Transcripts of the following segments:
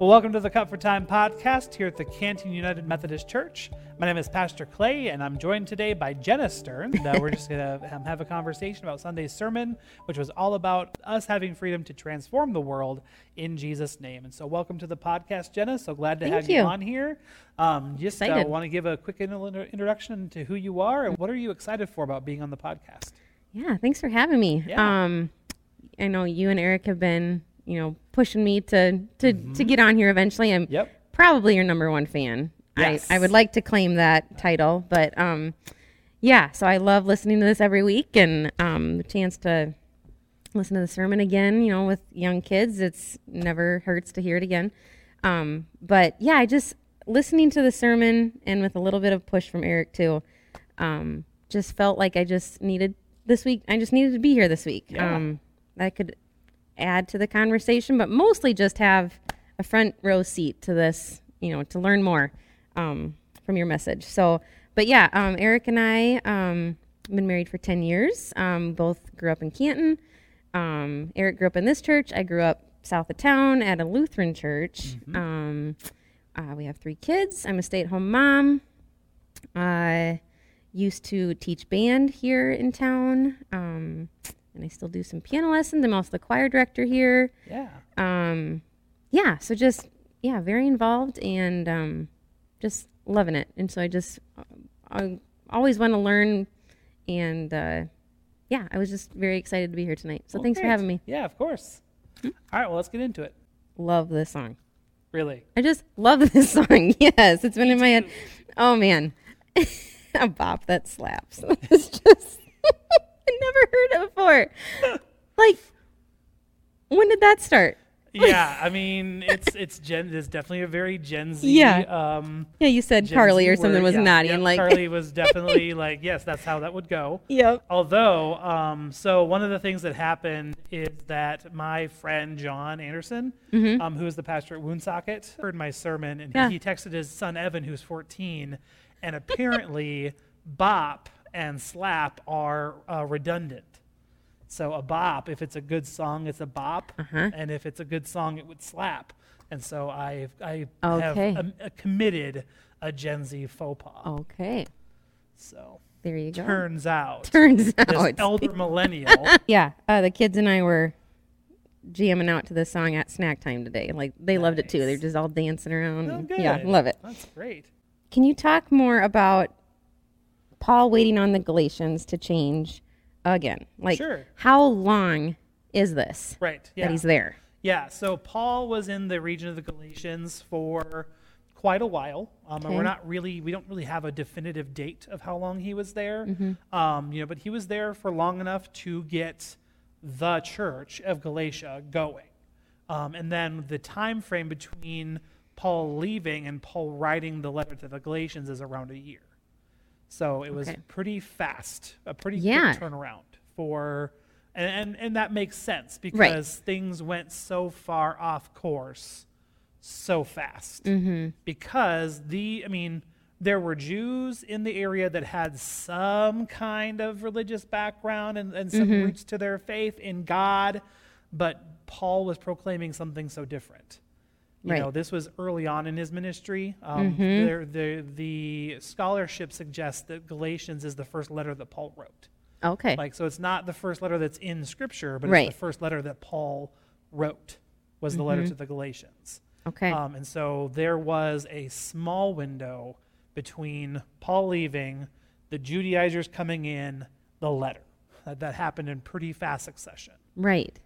Well, welcome to the Cut for Time podcast here at the Canton United Methodist Church. My name is Pastor Clay, and I'm joined today by Jenna Stern. Uh, we're just going to have a conversation about Sunday's sermon, which was all about us having freedom to transform the world in Jesus' name. And so, welcome to the podcast, Jenna. So glad to Thank have you. you on here. Um, just uh, want to give a quick in- introduction to who you are and what are you excited for about being on the podcast? Yeah, thanks for having me. Yeah. Um, I know you and Eric have been, you know, pushing me to to, Mm-hmm. to get on here eventually. I'm Yep. probably your number one fan. Yes. I, I would like to claim that title, but um, yeah. So I love listening to this every week, and um, the chance to listen to the sermon again. You know, with young kids, it's never hurts to hear it again. Um, but yeah, I just listening to the sermon and with a little bit of push from Eric too. Um, just felt like I just needed this week. I just needed to be here this week. Yeah. Um, I could add to the conversation, but mostly just have a front row seat to this. You know, to learn more um, from your message. So, but yeah, um, Eric and I um, been married for ten years. Um, both grew up in Canton. Um, Eric grew up in this church. I grew up south of town at a Lutheran church. Um, uh, we have three kids. I'm a stay-at-home mom. I used to teach band here in town, um, and I still do some piano lessons. I'm also the choir director here. Yeah. Um, yeah, so just yeah, very involved and um, just loving it. And so I just uh, I always want to learn, and uh, yeah, I was just very excited to be here tonight. So Well, thanks for having me. Yeah, of course. All right, well, let's get into it. Love this song. Really. I just love this song. Yes, it's been in my head. Oh man, a bop that slaps. It's just never heard it before. Like, when did that start? yeah, I mean, it's it's Gen. It's definitely a very Gen Z. Yeah. Um, Yeah, you said Gen Carly Z or something word. was Yeah, naughty, yep, and like, Carly was definitely like, yes, that's how that would go. yep. Although, um, so one of the things that happened is that my friend John Anderson, um, who is the pastor at Woonsocket, heard my sermon and Yeah. he texted his son Evan, who's 14, and apparently bop and slap are uh, redundant. So a bop, if it's a good song, it's a bop, Uh-huh. and if it's a good song, it would slap. And so I I Okay. have um, uh, committed a Gen Z faux pas. Okay, So there you go. turns out Turns out, elder millennial. yeah. Uh, the kids and I were jamming out to this song at snack time today. Like, they loved it too. They're just all dancing around. Oh, and- yeah, love it. That's great. Can you talk more about Paul waiting on the Galatians to change again? Like, Sure. how long is this Right. Yeah. that he's there? Yeah. So Paul was in the region of the Galatians for quite a while. Um, and we're not really, we don't really have a definitive date of how long he was there. Mm-hmm. Um, you know, but he was there for long enough to get the church of Galatia going. Um, and then the time frame between Paul leaving and Paul writing the letter to the Galatians is around a year. So it was Okay. pretty fast, a pretty Yeah. quick turnaround for, and, and, and that makes sense because things went so far off course so fast. Mm-hmm. Because the, I mean, there were Jews in the area that had some kind of religious background and, and some Mm-hmm. roots to their faith in God, but Paul was proclaiming something so different. You know, this was early on in his ministry. Um, Mm-hmm. there, the, the scholarship suggests that Galatians is the first letter that Paul wrote. Okay. Like, so it's not the first letter that's in Scripture, but Right. it's the first letter that Paul wrote. Was the letter to the Galatians. okay. Um, and so there was a small window between Paul leaving, the Judaizers coming in, the letter. That, that happened in pretty fast succession. right.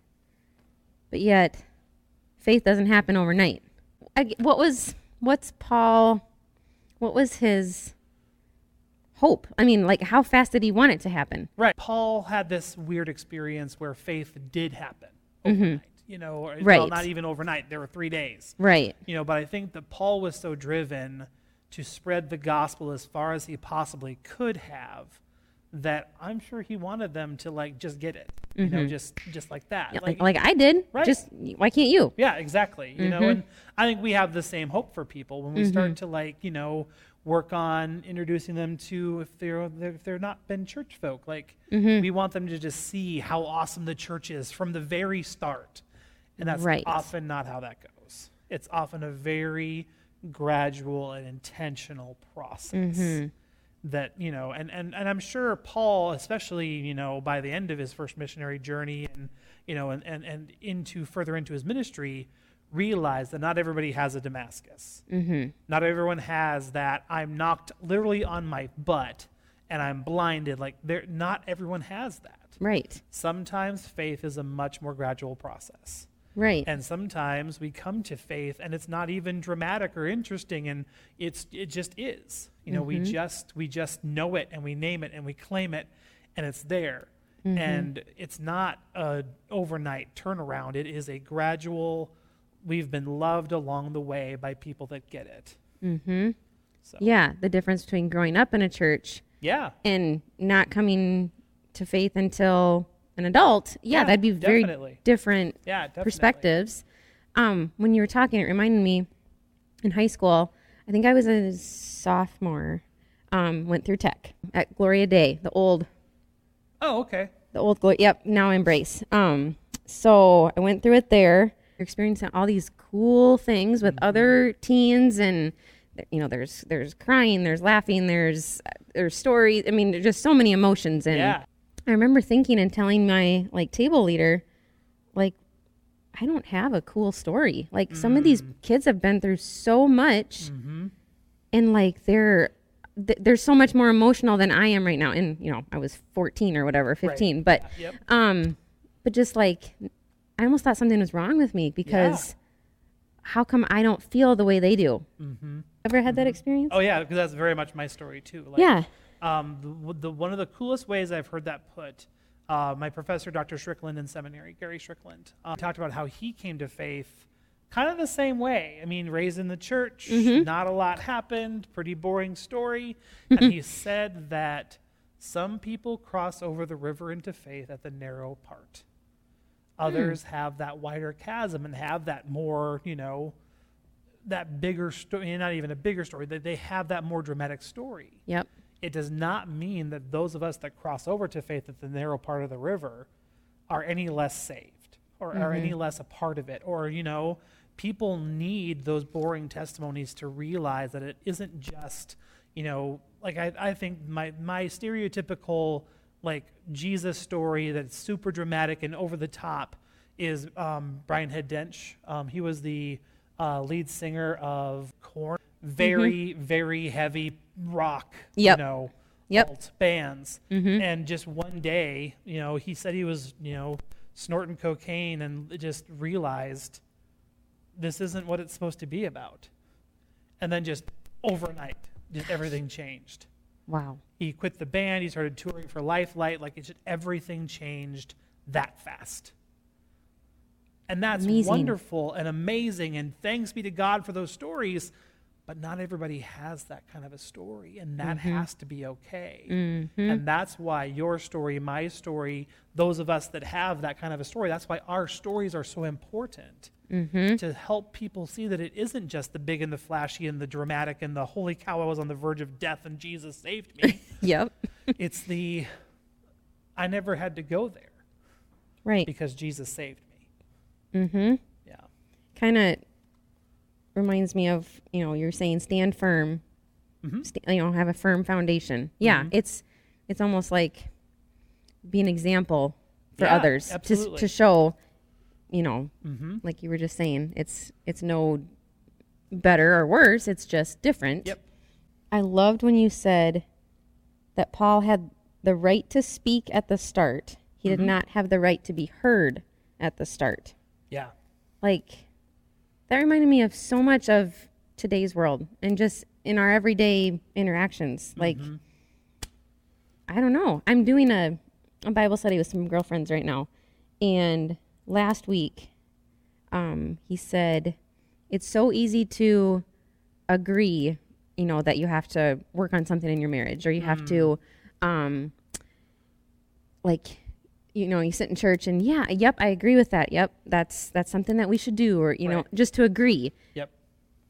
But yet, faith doesn't happen overnight. I, what was, what's Paul, what was his hope? I mean, like, how fast did he want it to happen? Right. Paul had this weird experience where faith did happen overnight. You know, or, well, Mm-hmm. Right. not even overnight. There were three days. Right. You know, but I think that Paul was so driven to spread the gospel as far as he possibly could have that I'm sure he wanted them to like just get it. You know, just just like that. Mm-hmm. Like, like I did. Right. Just, why can't you? Yeah, exactly. You know, and I think we have the same hope for people when we start to like, you know, work on introducing them to if they're if they're not been church folk. Like we want them to just see how awesome the church is from the very start, and that's Right. often not how that goes. It's often a very gradual and intentional process Mm-hmm. That you know and, and and i'm sure paul especially you know by the end of his first missionary journey and you know and and, and into further into his ministry realized that not everybody has a damascus Mm-hmm. not everyone has that i'm knocked literally on my butt and i'm blinded like there not everyone has that Right. sometimes faith is a much more gradual process Right. and sometimes we come to faith and it's not even dramatic or interesting and it's it just is. You know we just we just know it and we name it and we claim it and it's there. And it's not a overnight turnaround. It is a gradual we've been loved along the way by people that get it. Mm-hmm. so. Yeah. The difference between growing up in a church yeah. and not coming to faith until an adult. Yeah, Yeah, that'd be very definitely. different yeah definitely. perspectives. Um, when you were talking, it reminded me in high school. I think I was a sophomore. Um, went through tech at Gloria Dei, the old, oh okay the old Gloria. Yep, now Embrace. Um, so I went through it there, experiencing all these cool things with other teens, and you know, there's there's crying, there's laughing, there's there's stories. I mean, there's just so many emotions, and yeah I remember thinking and telling my like table leader, like, I don't have a cool story. Like some of these kids have been through so much, and like they're th- they're so much more emotional than I am right now. And you know, I was 14 or whatever, 15, but yep um, but just like I almost thought something was wrong with me because how come I don't feel the way they do? Mm-hmm. Ever had that experience? oh yeah because that's very much my story too like, yeah. Um, the, the, one of the coolest ways I've heard that put, uh, my professor, Dr. Strickland in seminary, Gary Strickland, um, talked about how he came to faith kind of the same way. I mean, raised in the church, not a lot happened, pretty boring story. and he said that some people cross over the river into faith at the narrow part. Others have that wider chasm and have that more, you know, that bigger story, not even a bigger story, that they have that more dramatic story Yep. It does not mean that those of us that cross over to faith at the narrow part of the river are any less saved or are any less a part of it. Or you know people need those boring testimonies to realize that it isn't just you know like i, I think my my stereotypical like jesus story that's super dramatic and over the top is um, Brian Head Welch. Um, he was the uh, lead singer of Korn Mm-hmm. very very heavy rock Yep. you know Yep. alt bands mm-hmm. and just one day you know he said he was you know snorting cocaine and just realized this isn't what it's supposed to be about and then just overnight just everything changed Wow. he quit the band he started touring for lifelight like it just everything changed that fast and that's Amazing. wonderful and amazing and thanks be to god for those stories but not everybody has that kind of a story and that mm-hmm. has to be okay. Mm-hmm. And that's why your story my story those of us that have that kind of a story that's why our stories are so important mm-hmm. to help people see that it isn't just the big and the flashy and the dramatic and the holy cow i was on the verge of death and jesus saved me. Yep. it's the i never had to go there right. because jesus saved me. Mm-hmm. yeah. Kind of reminds me of you know you're saying stand firm Mhm. sta- you know have a firm foundation yeah it's it's almost like be an example for Yeah, others to, absolutely. to show you know mm-hmm. like you were just saying it's it's no better or worse it's just different Yep. i loved when you said that paul had the right to speak at the start he Mm-hmm. did not have the right to be heard at the start yeah like that reminded me of so much of today's world and just in our everyday interactions. Like i don't know. I'm doing a, a bible study with some girlfriends right now. And last week um, he said it's so easy to agree you know that you have to work on something in your marriage or you have to um, like you know you sit in church and yeah yep i agree with that. Yep that's that's something that we should do or you know just to agree. Yep.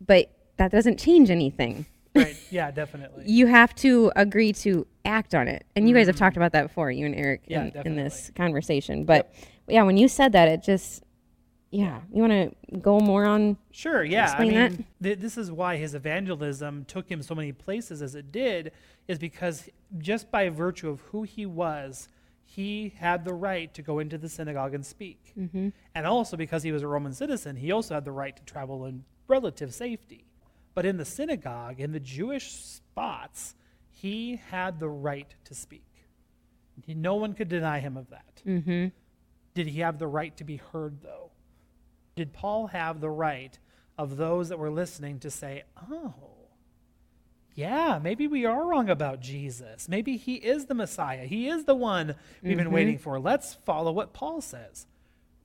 But that doesn't change anything. Right. Yeah definitely. You have to agree to act on it. And you guys have mm-hmm. talked about that before you and eric. Yeah, in, in this conversation. But yeah when you said that it just yeah, you want to go more on? Sure, yeah. Explain I that. mean, th- this is why his evangelism took him so many places as it did, is because just by virtue of who he was, he had the right to go into the synagogue and speak. Mm-hmm. And also because he was a Roman citizen, he also had the right to travel in relative safety. But in the synagogue, in the Jewish spots, he had the right to speak. He- No one could deny him of that. Mm-hmm. Did he have the right to be heard, though? Did Paul have the right of those that were listening to say, oh, yeah, maybe we are wrong about Jesus. Maybe he is the Messiah. He is the one we've been waiting mm-hmm. for. Let's follow what Paul says.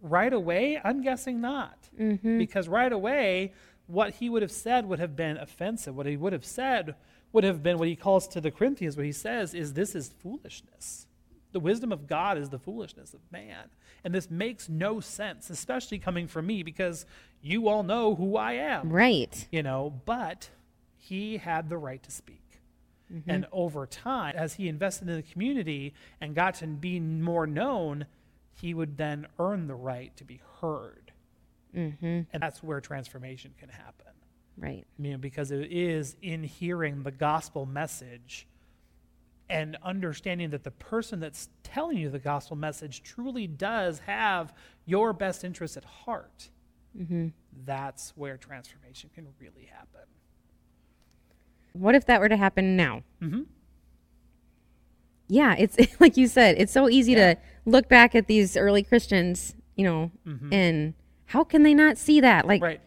Right away, I'm guessing not. Mm-hmm. Because right away, what he would have said would have been offensive. What he would have said would have been what he calls to the Corinthians, what he says is, This is foolishness. The wisdom of God is the foolishness of man. And this makes no sense, especially coming from me, because you all know who I am Right. you know, but he had the right to speak. And over time, as he invested in the community and got to be more known, he would then earn the right to be heard. Mm-hmm. And that's where transformation can happen. Right. I mean, because it is in hearing the gospel message and understanding that the person that's telling you the gospel message truly does have your best interest at heart. Mm-hmm. That's where transformation can really happen. What if that were to happen now? Mm-hmm. Yeah, it's like you said, it's so easy Yeah. to look back at these early Christians, you know, and how can they not see that? Like, Mm-hmm. Right.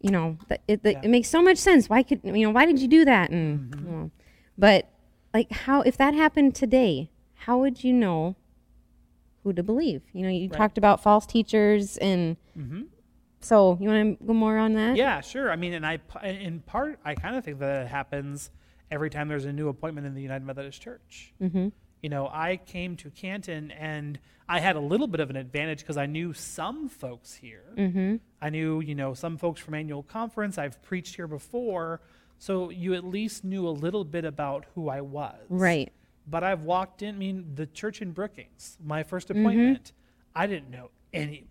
you know, it, Yeah. it makes so much sense. Why could you know? Why did you do that? And Mm-hmm. you know, but like, how if that happened today, how would you know who to believe? You know, you Right. talked about false teachers, and Mm-hmm. So you want to go more on that? Yeah, sure. I mean, and I, in part, I kind of think that it happens every time there's a new appointment in the United Methodist Church. Mm-hmm. You know, I came to Canton and I had a little bit of an advantage because I knew some folks here. Mm-hmm. I knew, you know, some folks from annual conference. I've preached here before. So you at least knew a little bit about who I was. Right. But I've walked in, I mean, the church in Brookings, my first Mm-hmm. appointment, I didn't know anybody.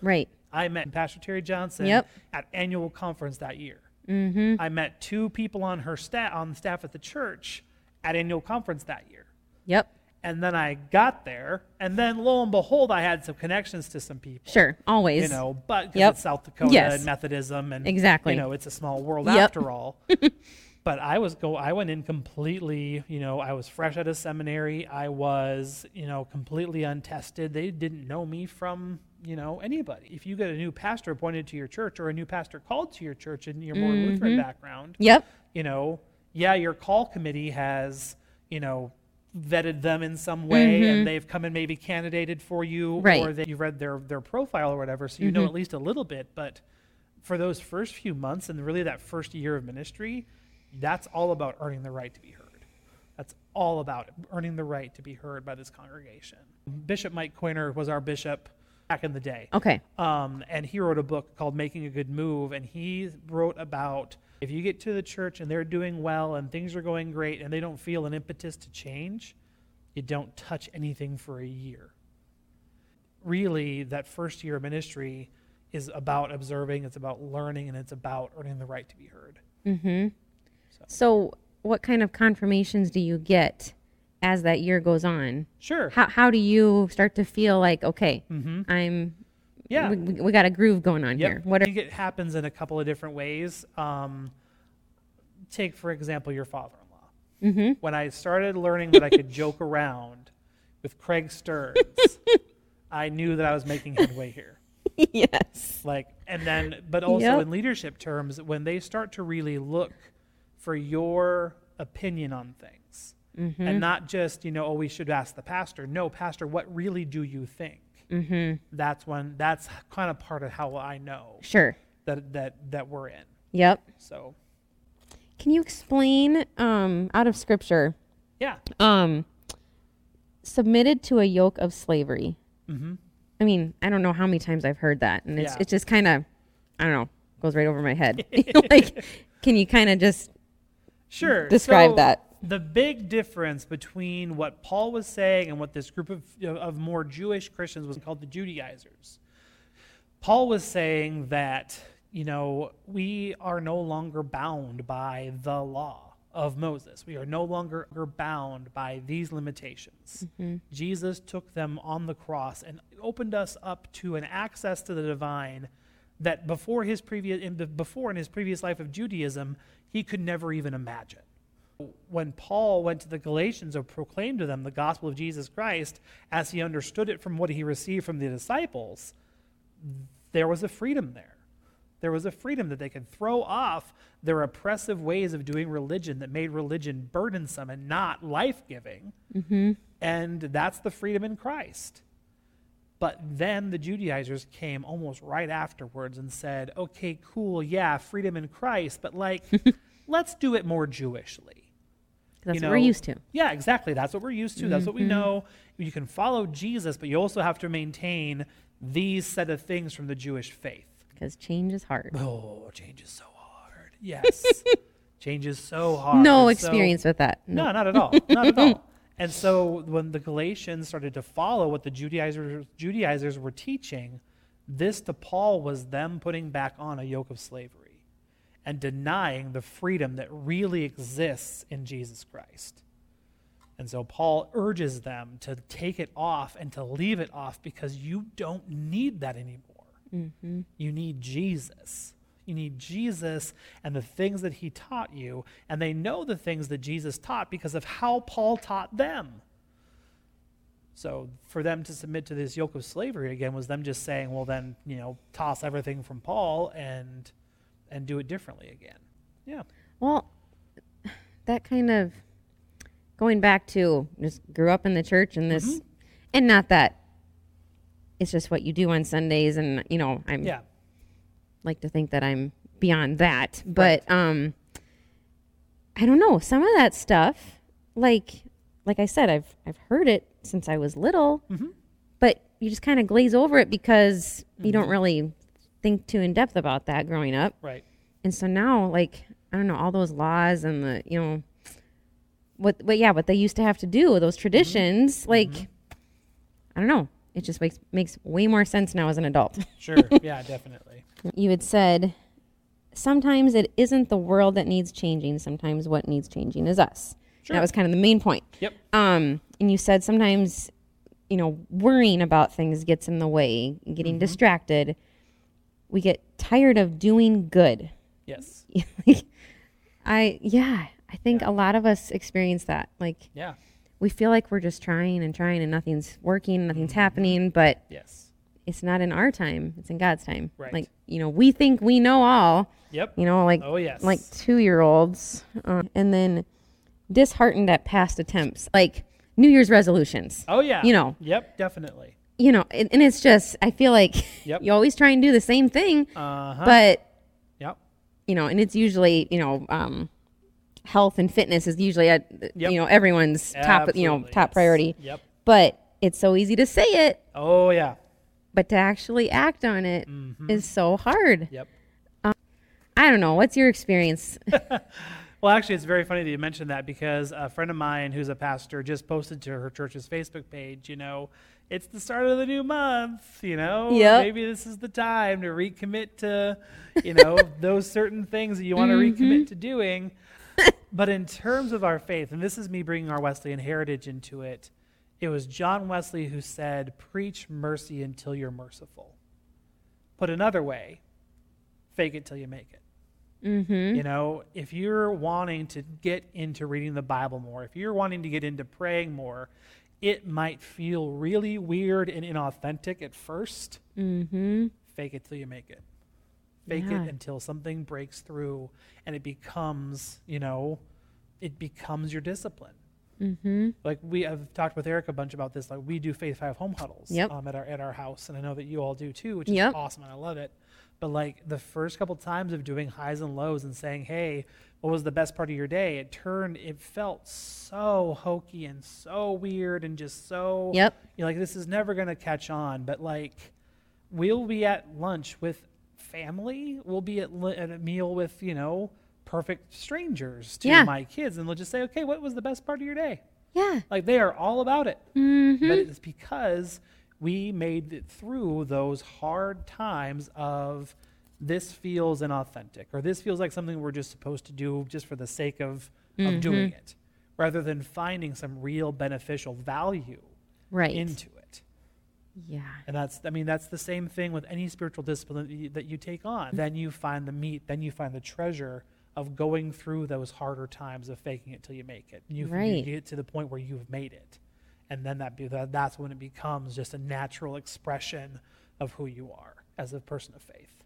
Right. I met Pastor Terry Johnson Yep. at annual conference that year. Mm-hmm. I met two people on her staff on the staff at the church at annual conference that year. Yep. And then I got there, and then lo and behold, I had some connections to some people. Sure. Always. You know, but Yep. it's South Dakota Yes. and Methodism, and Exactly. you know, it's a small world Yep. after all. but I was go. I went in completely. You know, I was fresh out of seminary. I was, you know, completely untested. They didn't know me from you know anybody. If you get a new pastor appointed to your church or a new pastor called to your church and you're more Lutheran background, Yep. you know, yeah, your call committee has, you know, vetted them in some way and they've come and maybe candidated for you Mm-hmm. Right. Mm-hmm. or that you've read their, their profile or whatever, so you know at least a little bit. But for those first few months and really that first year of ministry, that's all about earning the right to be heard. That's all about earning the right to be heard by this congregation. Bishop Mike Coyner was our bishop back in the day. Okay. Um, and he wrote a book called Making a Good Move, and he wrote about if you get to the church and they're doing well and things are going great and they don't feel an impetus to change, you don't touch anything for a year. Really, that first year of ministry is about observing, it's about learning, and it's about earning the right to be heard. Mm-hmm. So, what kind of confirmations do you get as that year goes on? Sure. How how do you start to feel like okay, Mm-hmm. I'm Yeah. we, we, got a groove going on Yep. here. What I think it happens in a couple of different ways. Um, take, for example, your father in law. mm-hmm. when I started learning that I could joke around with Craig Stearns, I knew that I was making headway here. yes. Like, and then, but also Yep. in leadership terms, when they start to really look for your opinion on things, Mm-hmm. and not just you know, oh, we should ask the pastor. No, pastor, what really do you think? Mm-hmm. That's when that's kind of part of how I know Sure. that that that we're in. Yep. So Can you explain um, out of scripture yeah, um, submitted to a yoke of slavery? mm-hmm. I mean, I don't know how many times I've heard that, and it's Yeah. it's just kind of I don't know goes right over my head. like, can you kind of just sure. describe So- that? The big difference between what Paul was saying and what this group of, of more Jewish Christians was called the Judaizers. Paul was saying that, you know, we are no longer bound by the law of Moses. We are no longer bound by these limitations. Mm-hmm. Jesus took them on the cross and opened us up to an access to the divine that before his previous in before in his previous life of Judaism, he could never even imagine. When Paul went to the Galatians and proclaimed to them the gospel of Jesus Christ as he understood it from what he received from the disciples, there was a freedom there. There was a freedom that they could throw off their oppressive ways of doing religion that made religion burdensome and not life giving. Mm-hmm. And that's the freedom in Christ. But then the Judaizers came almost right afterwards and said, okay, cool, yeah, freedom in Christ, but like, let's do it more Jewishly. That's You what we're used to. Yeah, exactly. That's what we're used to. That's what we mm-hmm. know. You can follow Jesus, but you also have to maintain these set of things from the Jewish faith. Because change is hard. Oh, change is so hard. Yes. change is so hard. No And so- experience with that. no, not at all. Not at all. And so when the Galatians started to follow what the Judaizers, Judaizers were teaching, this to Paul was them putting back on a yoke of slavery and denying the freedom that really exists in Jesus Christ. And so Paul urges them to take it off and to leave it off because you don't need that anymore. Mm-hmm. You need Jesus. You need Jesus and the things that he taught you, and they know the things that Jesus taught because of how Paul taught them. So for them to submit to this yoke of slavery again was them just saying, well then, you know, toss everything from Paul and and do it differently again. Yeah. Well, that kind of going back to just grew up in the church and this, Mm-hmm. and not that it's just what you do on Sundays, and you know I'm Yeah. like to think that I'm beyond that, but um, I don't know some of that stuff. Like, like I said, I've I've heard it since I was little, Mm-hmm. but you just kind of glaze over it because you don't really think too in depth about that growing up. Right. And so now, like, I don't know, all those laws and the, you know, what, what, yeah, what they used to have to do, those mm-hmm. traditions, mm-hmm. like, I don't know. It just makes makes way more sense now as an adult. Sure. yeah, definitely. you had said sometimes it isn't the world that needs changing. Sometimes what needs changing is us. Sure. That was kind of the main point. Yep. Um, and you said sometimes, you know, worrying about things gets in the way, getting mm-hmm. distracted. We get tired of doing good. Yes. I yeah, I think a lot of us experience that. Like Yeah. we feel like we're just trying and trying and nothing's working, nothing's happening, but Yes. it's not in our time. It's in God's time. Right. Like, you know, we think we know all, Yep. you know, like Oh yes. like 2-year-olds. Uh, and then disheartened at past attempts, like New Year's resolutions. Oh yeah. you know. Yep, definitely. You know, and, and it's just I feel like Yep. you always try and do the same thing, Uh-huh. but yep. you know, and it's usually, you know, um, health and fitness is usually at Yep. you know everyone's top, you know, top yes. priority. Yep. But it's so easy to say it, Oh yeah. but to actually act on it is Mm-hmm. so hard. Yep. I don't know. What's your experience? Well, actually, it's very funny that you mentioned that because a friend of mine who's a pastor just posted to her church's Facebook page, you know, it's the start of the new month, you know, Yep. maybe this is the time to recommit to, you know, those certain things that you want to Mm-hmm. recommit to doing. but in terms of our faith, and this is me bringing our Wesleyan heritage into it, it was John Wesley who said, Preach mercy until you're merciful. Put another way, fake it till you make it. mm-hmm. You know, if you're wanting to get into reading the Bible more, if you're wanting to get into praying more, it might feel really weird and inauthentic at first. Mm-hmm. Fake it till you make it. Fake Yeah. it until something breaks through and it becomes, you know, it becomes your discipline. Mm-hmm. Like we have talked with Eric a bunch about this. Like we do Faith Five home huddles Yep. um, at our at our house, and I know that you all do too, which is Yep. awesome, and I love it. But like the first couple times of doing highs and lows and saying, "Hey, what was the best part of your day?" It turned, it felt so hokey and so weird and just so. Yep. You're like, this is never gonna catch on. But like, we'll be at lunch with family. We'll be at, li- at a meal with you know perfect strangers to Yeah. my kids, and they'll just say, "Okay, what was the best part of your day?" Yeah. Like they are all about it. Mm-hmm. But it's because we made it through those hard times of this feels inauthentic or this feels like something we're just supposed to do just for the sake of, of mm-hmm. doing it rather than finding some real beneficial value Right. into it. yeah. And that's, I mean, that's the same thing with any spiritual discipline that you, that you take on. Mm-hmm. Then you find the meat, then you find the treasure of going through those harder times of faking it till you make it. You, you get to the point where you've made it. And then that, be, that that's when it becomes just a natural expression of who you are as a person of faith.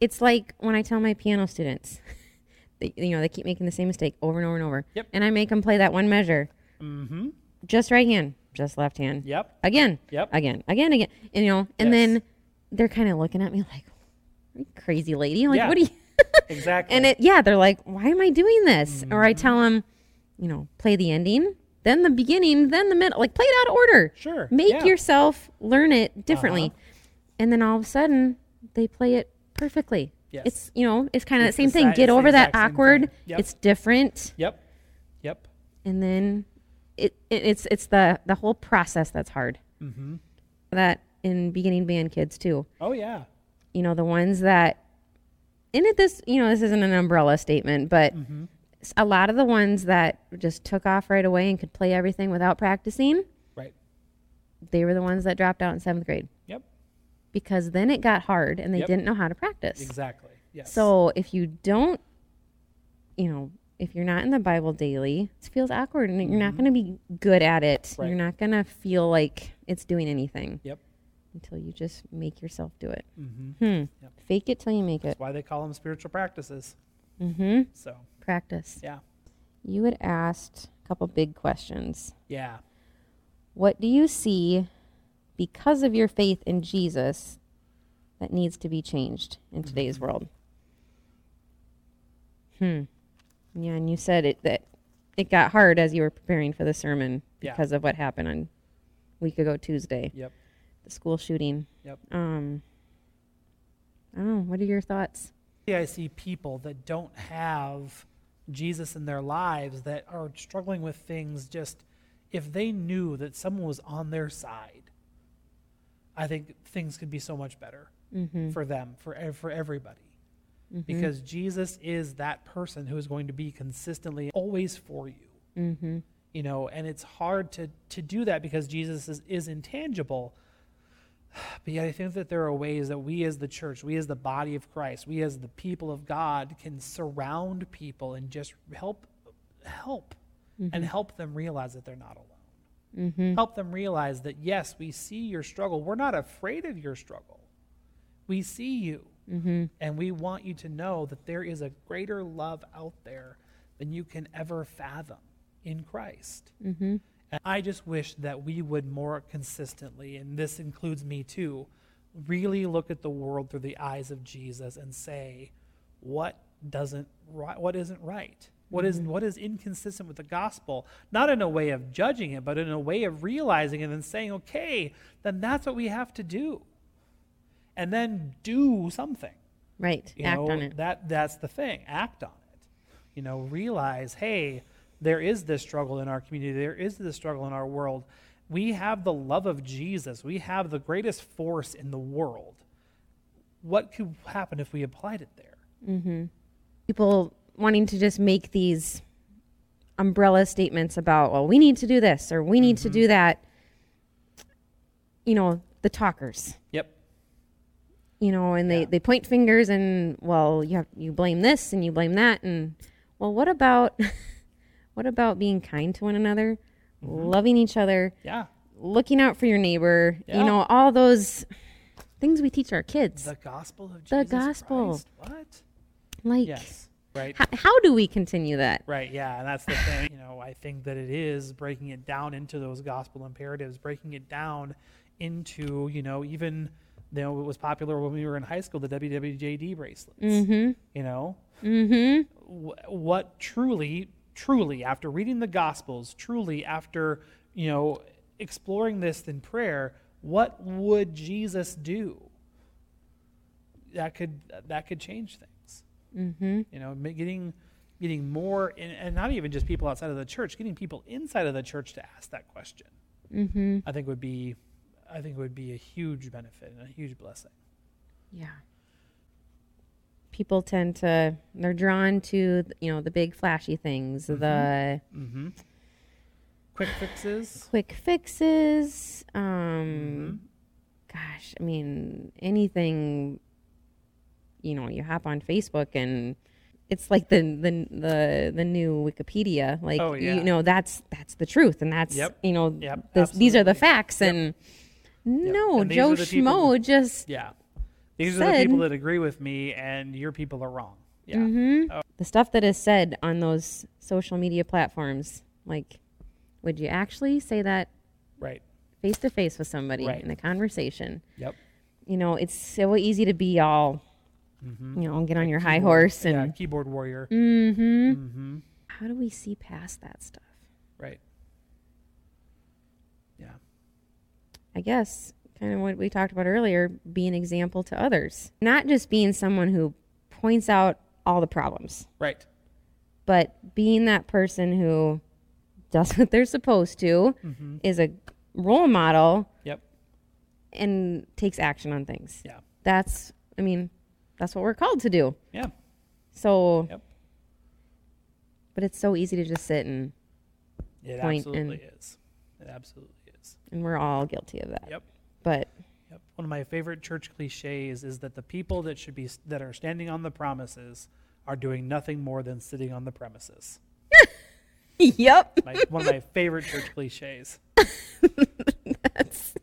It's like when I tell my piano students, they, you know, they keep making the same mistake over and over and over. Yep. And I make them play that one measure. Mm-hmm. Just right hand, just left hand. Yep. Again. Yep. Again. Again. Again. And you know, and Yes. then they're kind of looking at me like, crazy lady. I'm like, Yeah. what are you? Exactly. and it, yeah, they're like, why am I doing this? Or Mm-hmm. I tell them, you know, play the ending, then the beginning, then the middle. Like, play it out of order. Sure, Make yeah. yourself learn it differently. Uh-huh. And then all of a sudden, they play it perfectly. Yes. It's, you know, it's kind of the same thing. Get over that awkward. Yep. It's different. Yep. Yep. And then it, it it's it's the the whole process that's hard. Mm-hmm. That in beginning band kids too. Oh, yeah. you know the ones that and it this you know this isn't an umbrella statement but Mm-hmm. a lot of the ones that just took off right away and could play everything without practicing Right. they were the ones that dropped out in seventh grade. Because then it got hard and they Yep. didn't know how to practice Exactly. Yes. so if you don't you know if you're not in the bible daily it feels awkward and you're not going to be good at it Mm-hmm. Right. you're not going to feel like it's doing anything Yep. until you just make yourself do it Mm-hmm. hmm. Yep. fake it till you make it That's why they call them spiritual practices. mm-hmm So, practice. yeah. You had asked a couple big questions. Yeah. What do you see because of your faith in Jesus that needs to be changed in Mm-hmm. today's world? Hmm. Yeah, and you said it that it got hard as you were preparing for the sermon Yeah. because of what happened on week ago Tuesday, Yep. the school shooting. Yep. Um I don't know, what are your thoughts? I see people that don't have Jesus in their lives that are struggling with things just if they knew that someone was on their side, I think things could be so much better Mm-hmm. for them, for ev- for everybody. Because Jesus is that person who is going to be consistently always for you. Mm-hmm. You know, and it's hard to to do that because Jesus is, is intangible. But yet I think that there are ways that we as the church, we as the body of Christ, we as the people of God can surround people and just help help and help them realize that they're not alone. Mm-hmm. Help them realize that yes, we see your struggle. We're not afraid of your struggle. We see you. Mm-hmm. And we want you to know that there is a greater love out there than you can ever fathom in Christ. Mm-hmm. And I just wish that we would more consistently, and this includes me too, really look at the world through the eyes of Jesus and say, what doesn't right, what isn't right? What is what is inconsistent with the gospel? Not in a way of judging it, but in a way of realizing it and saying, okay, then that's what we have to do. And then do something. Right. You Act know, on it. That that's the thing. Act on it. You know, realize, hey, there is this struggle in our community. There is this struggle in our world. We have the love of Jesus. We have the greatest force in the world. What could happen if we applied it there? Mm-hmm. People wanting to just make these umbrella statements about, well, we need to do this or we need to do mm-hmm. that. You know, the talkers. Yep. You know, and they, Yeah. they point fingers and well, you have you blame this and you blame that and well, what about what about being kind to one another, mm-hmm. loving each other, Yeah. looking out for your neighbor? Yeah. You know, all those things we teach our kids. The gospel of Jesus The gospel. Christ. What? like, Yes. Right. h- how do we continue that? Right, yeah, and that's the thing. You know, I think that it is breaking it down into those gospel imperatives, breaking it down into, you know, even, you know, it was popular when we were in high school, the WWJD bracelets. Mm-hmm. You know, Mm-hmm. Wh- what truly, truly, after reading the gospels, truly after, you know, exploring this in prayer, what would Jesus do? That could that could change things Mm-hmm. you know getting getting more in, and not even just people outside of the church getting people inside of the church to ask that question Mm-hmm. i think would be I think would be a huge benefit and a huge blessing. Yeah. People tend to they're drawn to you know the big flashy things, the Mm-hmm. Quick fixes. quick fixes. Um, gosh, I mean anything. You know, you hop on Facebook and it's like the the the, the new Wikipedia. Like Oh, yeah. you know, that's that's the truth, and that's Yep. you know Yep, this, these are the facts. And no, And Joe are the people- Schmo just Yeah. These are the people that agree with me, and your people are wrong. Yeah. Mhm. the stuff that is said on those social media platforms. Like, would you actually say that Right. face to face with somebody Right. in a conversation? Yep. You know, it's so easy to be all, Mm-hmm. you know, get on your high horse Yeah. and. Keyboard warrior. Mm-hmm. Mm-hmm. How do we see past that stuff? Right. Yeah. I guess kind of what we talked about earlier, be an example to others. Not just being someone who points out all the problems, Right. but being that person who does what they're supposed to, Mm-hmm. is a role model, Yep. and takes action on things. Yeah. That's, I mean, that's what we're called to do. Yeah. So, Yep. but it's so easy to just sit and, It Point absolutely and- is. It absolutely is. and we're all guilty of that. Yep. But Yep. One of my favorite church cliches is that the people that should be that are standing on the promises are doing nothing more than sitting on the premises. yep, My, one of my favorite church cliches. that's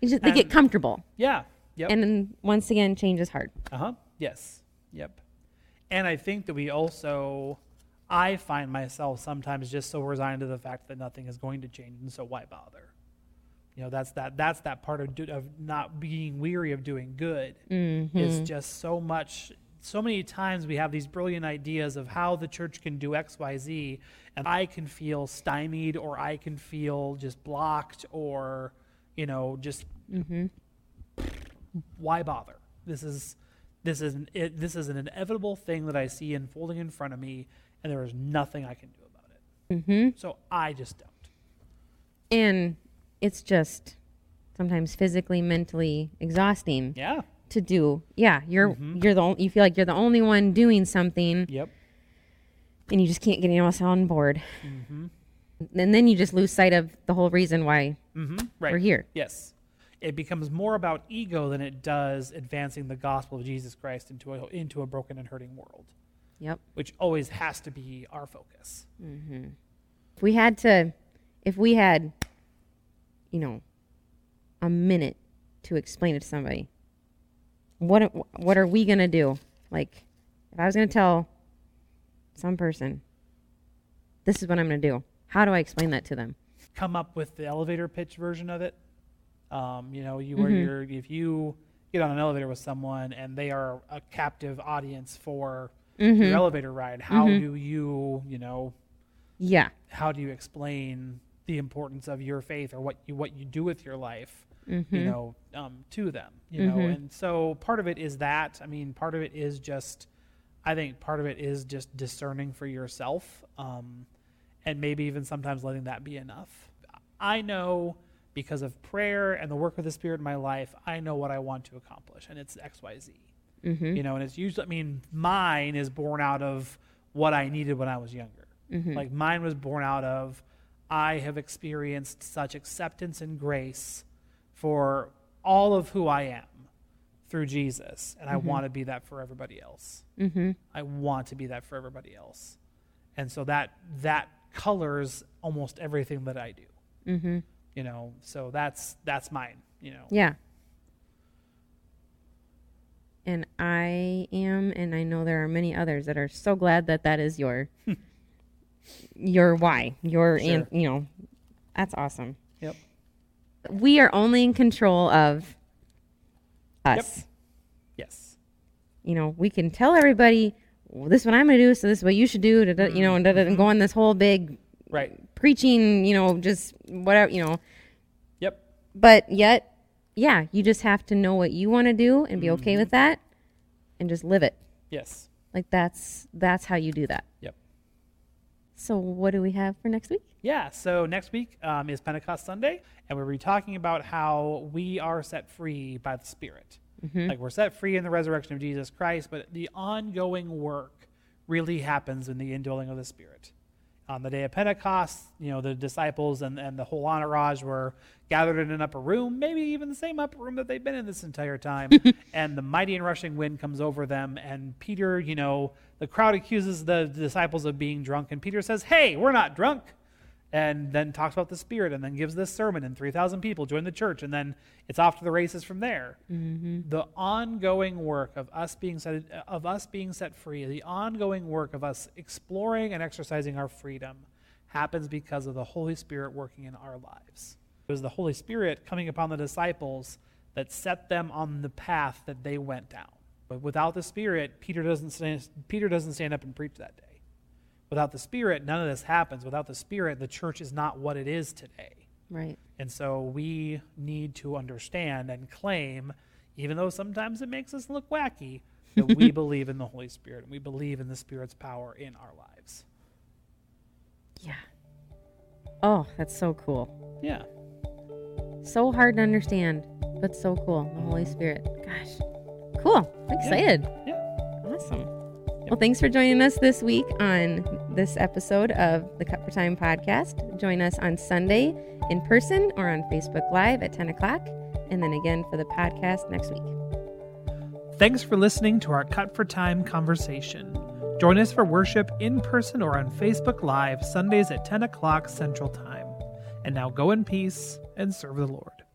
you just, they get comfortable, Yeah. Yep. and then once again, change is hard. Uh huh. Yes. Yep. And I think that we also, I find myself sometimes just so resigned to the fact that nothing is going to change, and so why bother? You know, that's that. That's that part of do, of not being weary of doing good. Mm-hmm. Is just so much. So many times we have these brilliant ideas of how the church can do X, Y, Z, and I can feel stymied, or I can feel just blocked, or you know, just why bother? This is this is an, it, this is an inevitable thing that I see unfolding in front of me, and there is nothing I can do about it. Mm-hmm. So I just don't. And it's just sometimes physically, mentally exhausting Yeah. to do. Yeah, you're Mm-hmm. you're the only, you feel like you're the only one doing something, Yep. and you just can't get anyone else on board. Mm-hmm. And then you just lose sight of the whole reason why Mm-hmm. Right. we're here. Yes. It becomes more about ego than it does advancing the gospel of Jesus Christ into a into a broken and hurting world, Yep. which always has to be our focus. Mm-hmm. If we had to, if we had, you know, a minute to explain it to somebody, what what are we gonna do? Like, if I was gonna tell some person, this is what I'm gonna do. How do I explain that to them? come up with the elevator pitch version of it. Um, you know, you where Mhm. you're if you get on an elevator with someone and they are a captive audience for Mm-hmm. your elevator ride, how Mhm. do you, you know, Yeah. how do you explain the importance of your faith or what you what you do with your life, Mm-hmm. you know, um, to them, you know? Mhm. And so part of it is that. I mean, part of it is just I think part of it is just discerning for yourself, um, and maybe even sometimes letting that be enough. I know because of prayer and the work of the Spirit in my life, I know what I want to accomplish, and it's X, Y, Z. Mm-hmm. You know, and it's usually, I mean, mine is born out of what I needed when I was younger. Mm-hmm. Like mine was born out of I have experienced such acceptance and grace for all of who I am through Jesus, and I want to be that for everybody else. Mm-hmm. I want to be that for everybody else. And so that that colors almost everything that I do. Mm-hmm. You know, so that's that's mine, you know. Yeah. And I am, and I know there are many others that are so glad that that is your your why, your Sure. and you know, that's awesome. Yep. We are only in control of us. yep. Yes. You know, we can tell everybody well, this is what I'm going to do, so this is what you should do. Da, da, you know, mm-hmm. and, da, da, and go mm-hmm. on this whole big Right. Preaching. You know, just whatever. You know, Yep. but yet yeah you just have to know what you want to do and be Mm-hmm. okay with that and just live it Yes. like that's that's how you do that Yep. So, what do we have for next week? Yeah, so next week um, is Pentecost Sunday, and we'll be talking about how we are set free by the Spirit. Like we're set free in the resurrection of Jesus Christ, but the ongoing work really happens in the indwelling of the Spirit. On the day of Pentecost, you know, the disciples and, and the whole entourage were gathered in an upper room, maybe even the same upper room that they've been in this entire time. and the mighty and rushing wind comes over them. And Peter, you know, the crowd accuses the disciples of being drunk. And Peter says, Hey, we're not drunk and then talks about the spirit and then gives this sermon and 3000 people join the church and then it's off to the races from there. Mm-hmm. The ongoing work of us being set of us being set free the ongoing work of us exploring and exercising our freedom happens because of the holy spirit working in our lives. It was the holy spirit coming upon the disciples that set them on the path that they went down. But without the spirit peter doesn't stand, peter doesn't stand up and preach that day Without the Spirit, none of this happens. Without the Spirit, the church is not what it is today. Right. And so we need to understand and claim, even though sometimes it makes us look wacky, that we believe in the Holy Spirit and we believe in the Spirit's power in our lives. Yeah. Oh, that's so cool. Yeah. So hard to understand, but so cool. The Holy Spirit. Gosh. Cool. I'm excited. Yeah. Well, thanks for joining us this week on this episode of the Cut for Time podcast. Join us on Sunday in person or on Facebook Live at 10 o'clock, and then again for the podcast next week. Thanks for listening to our Cut for Time conversation. Join us for worship in person or on Facebook Live Sundays at 10 o'clock Central Time. And now go in peace and serve the Lord.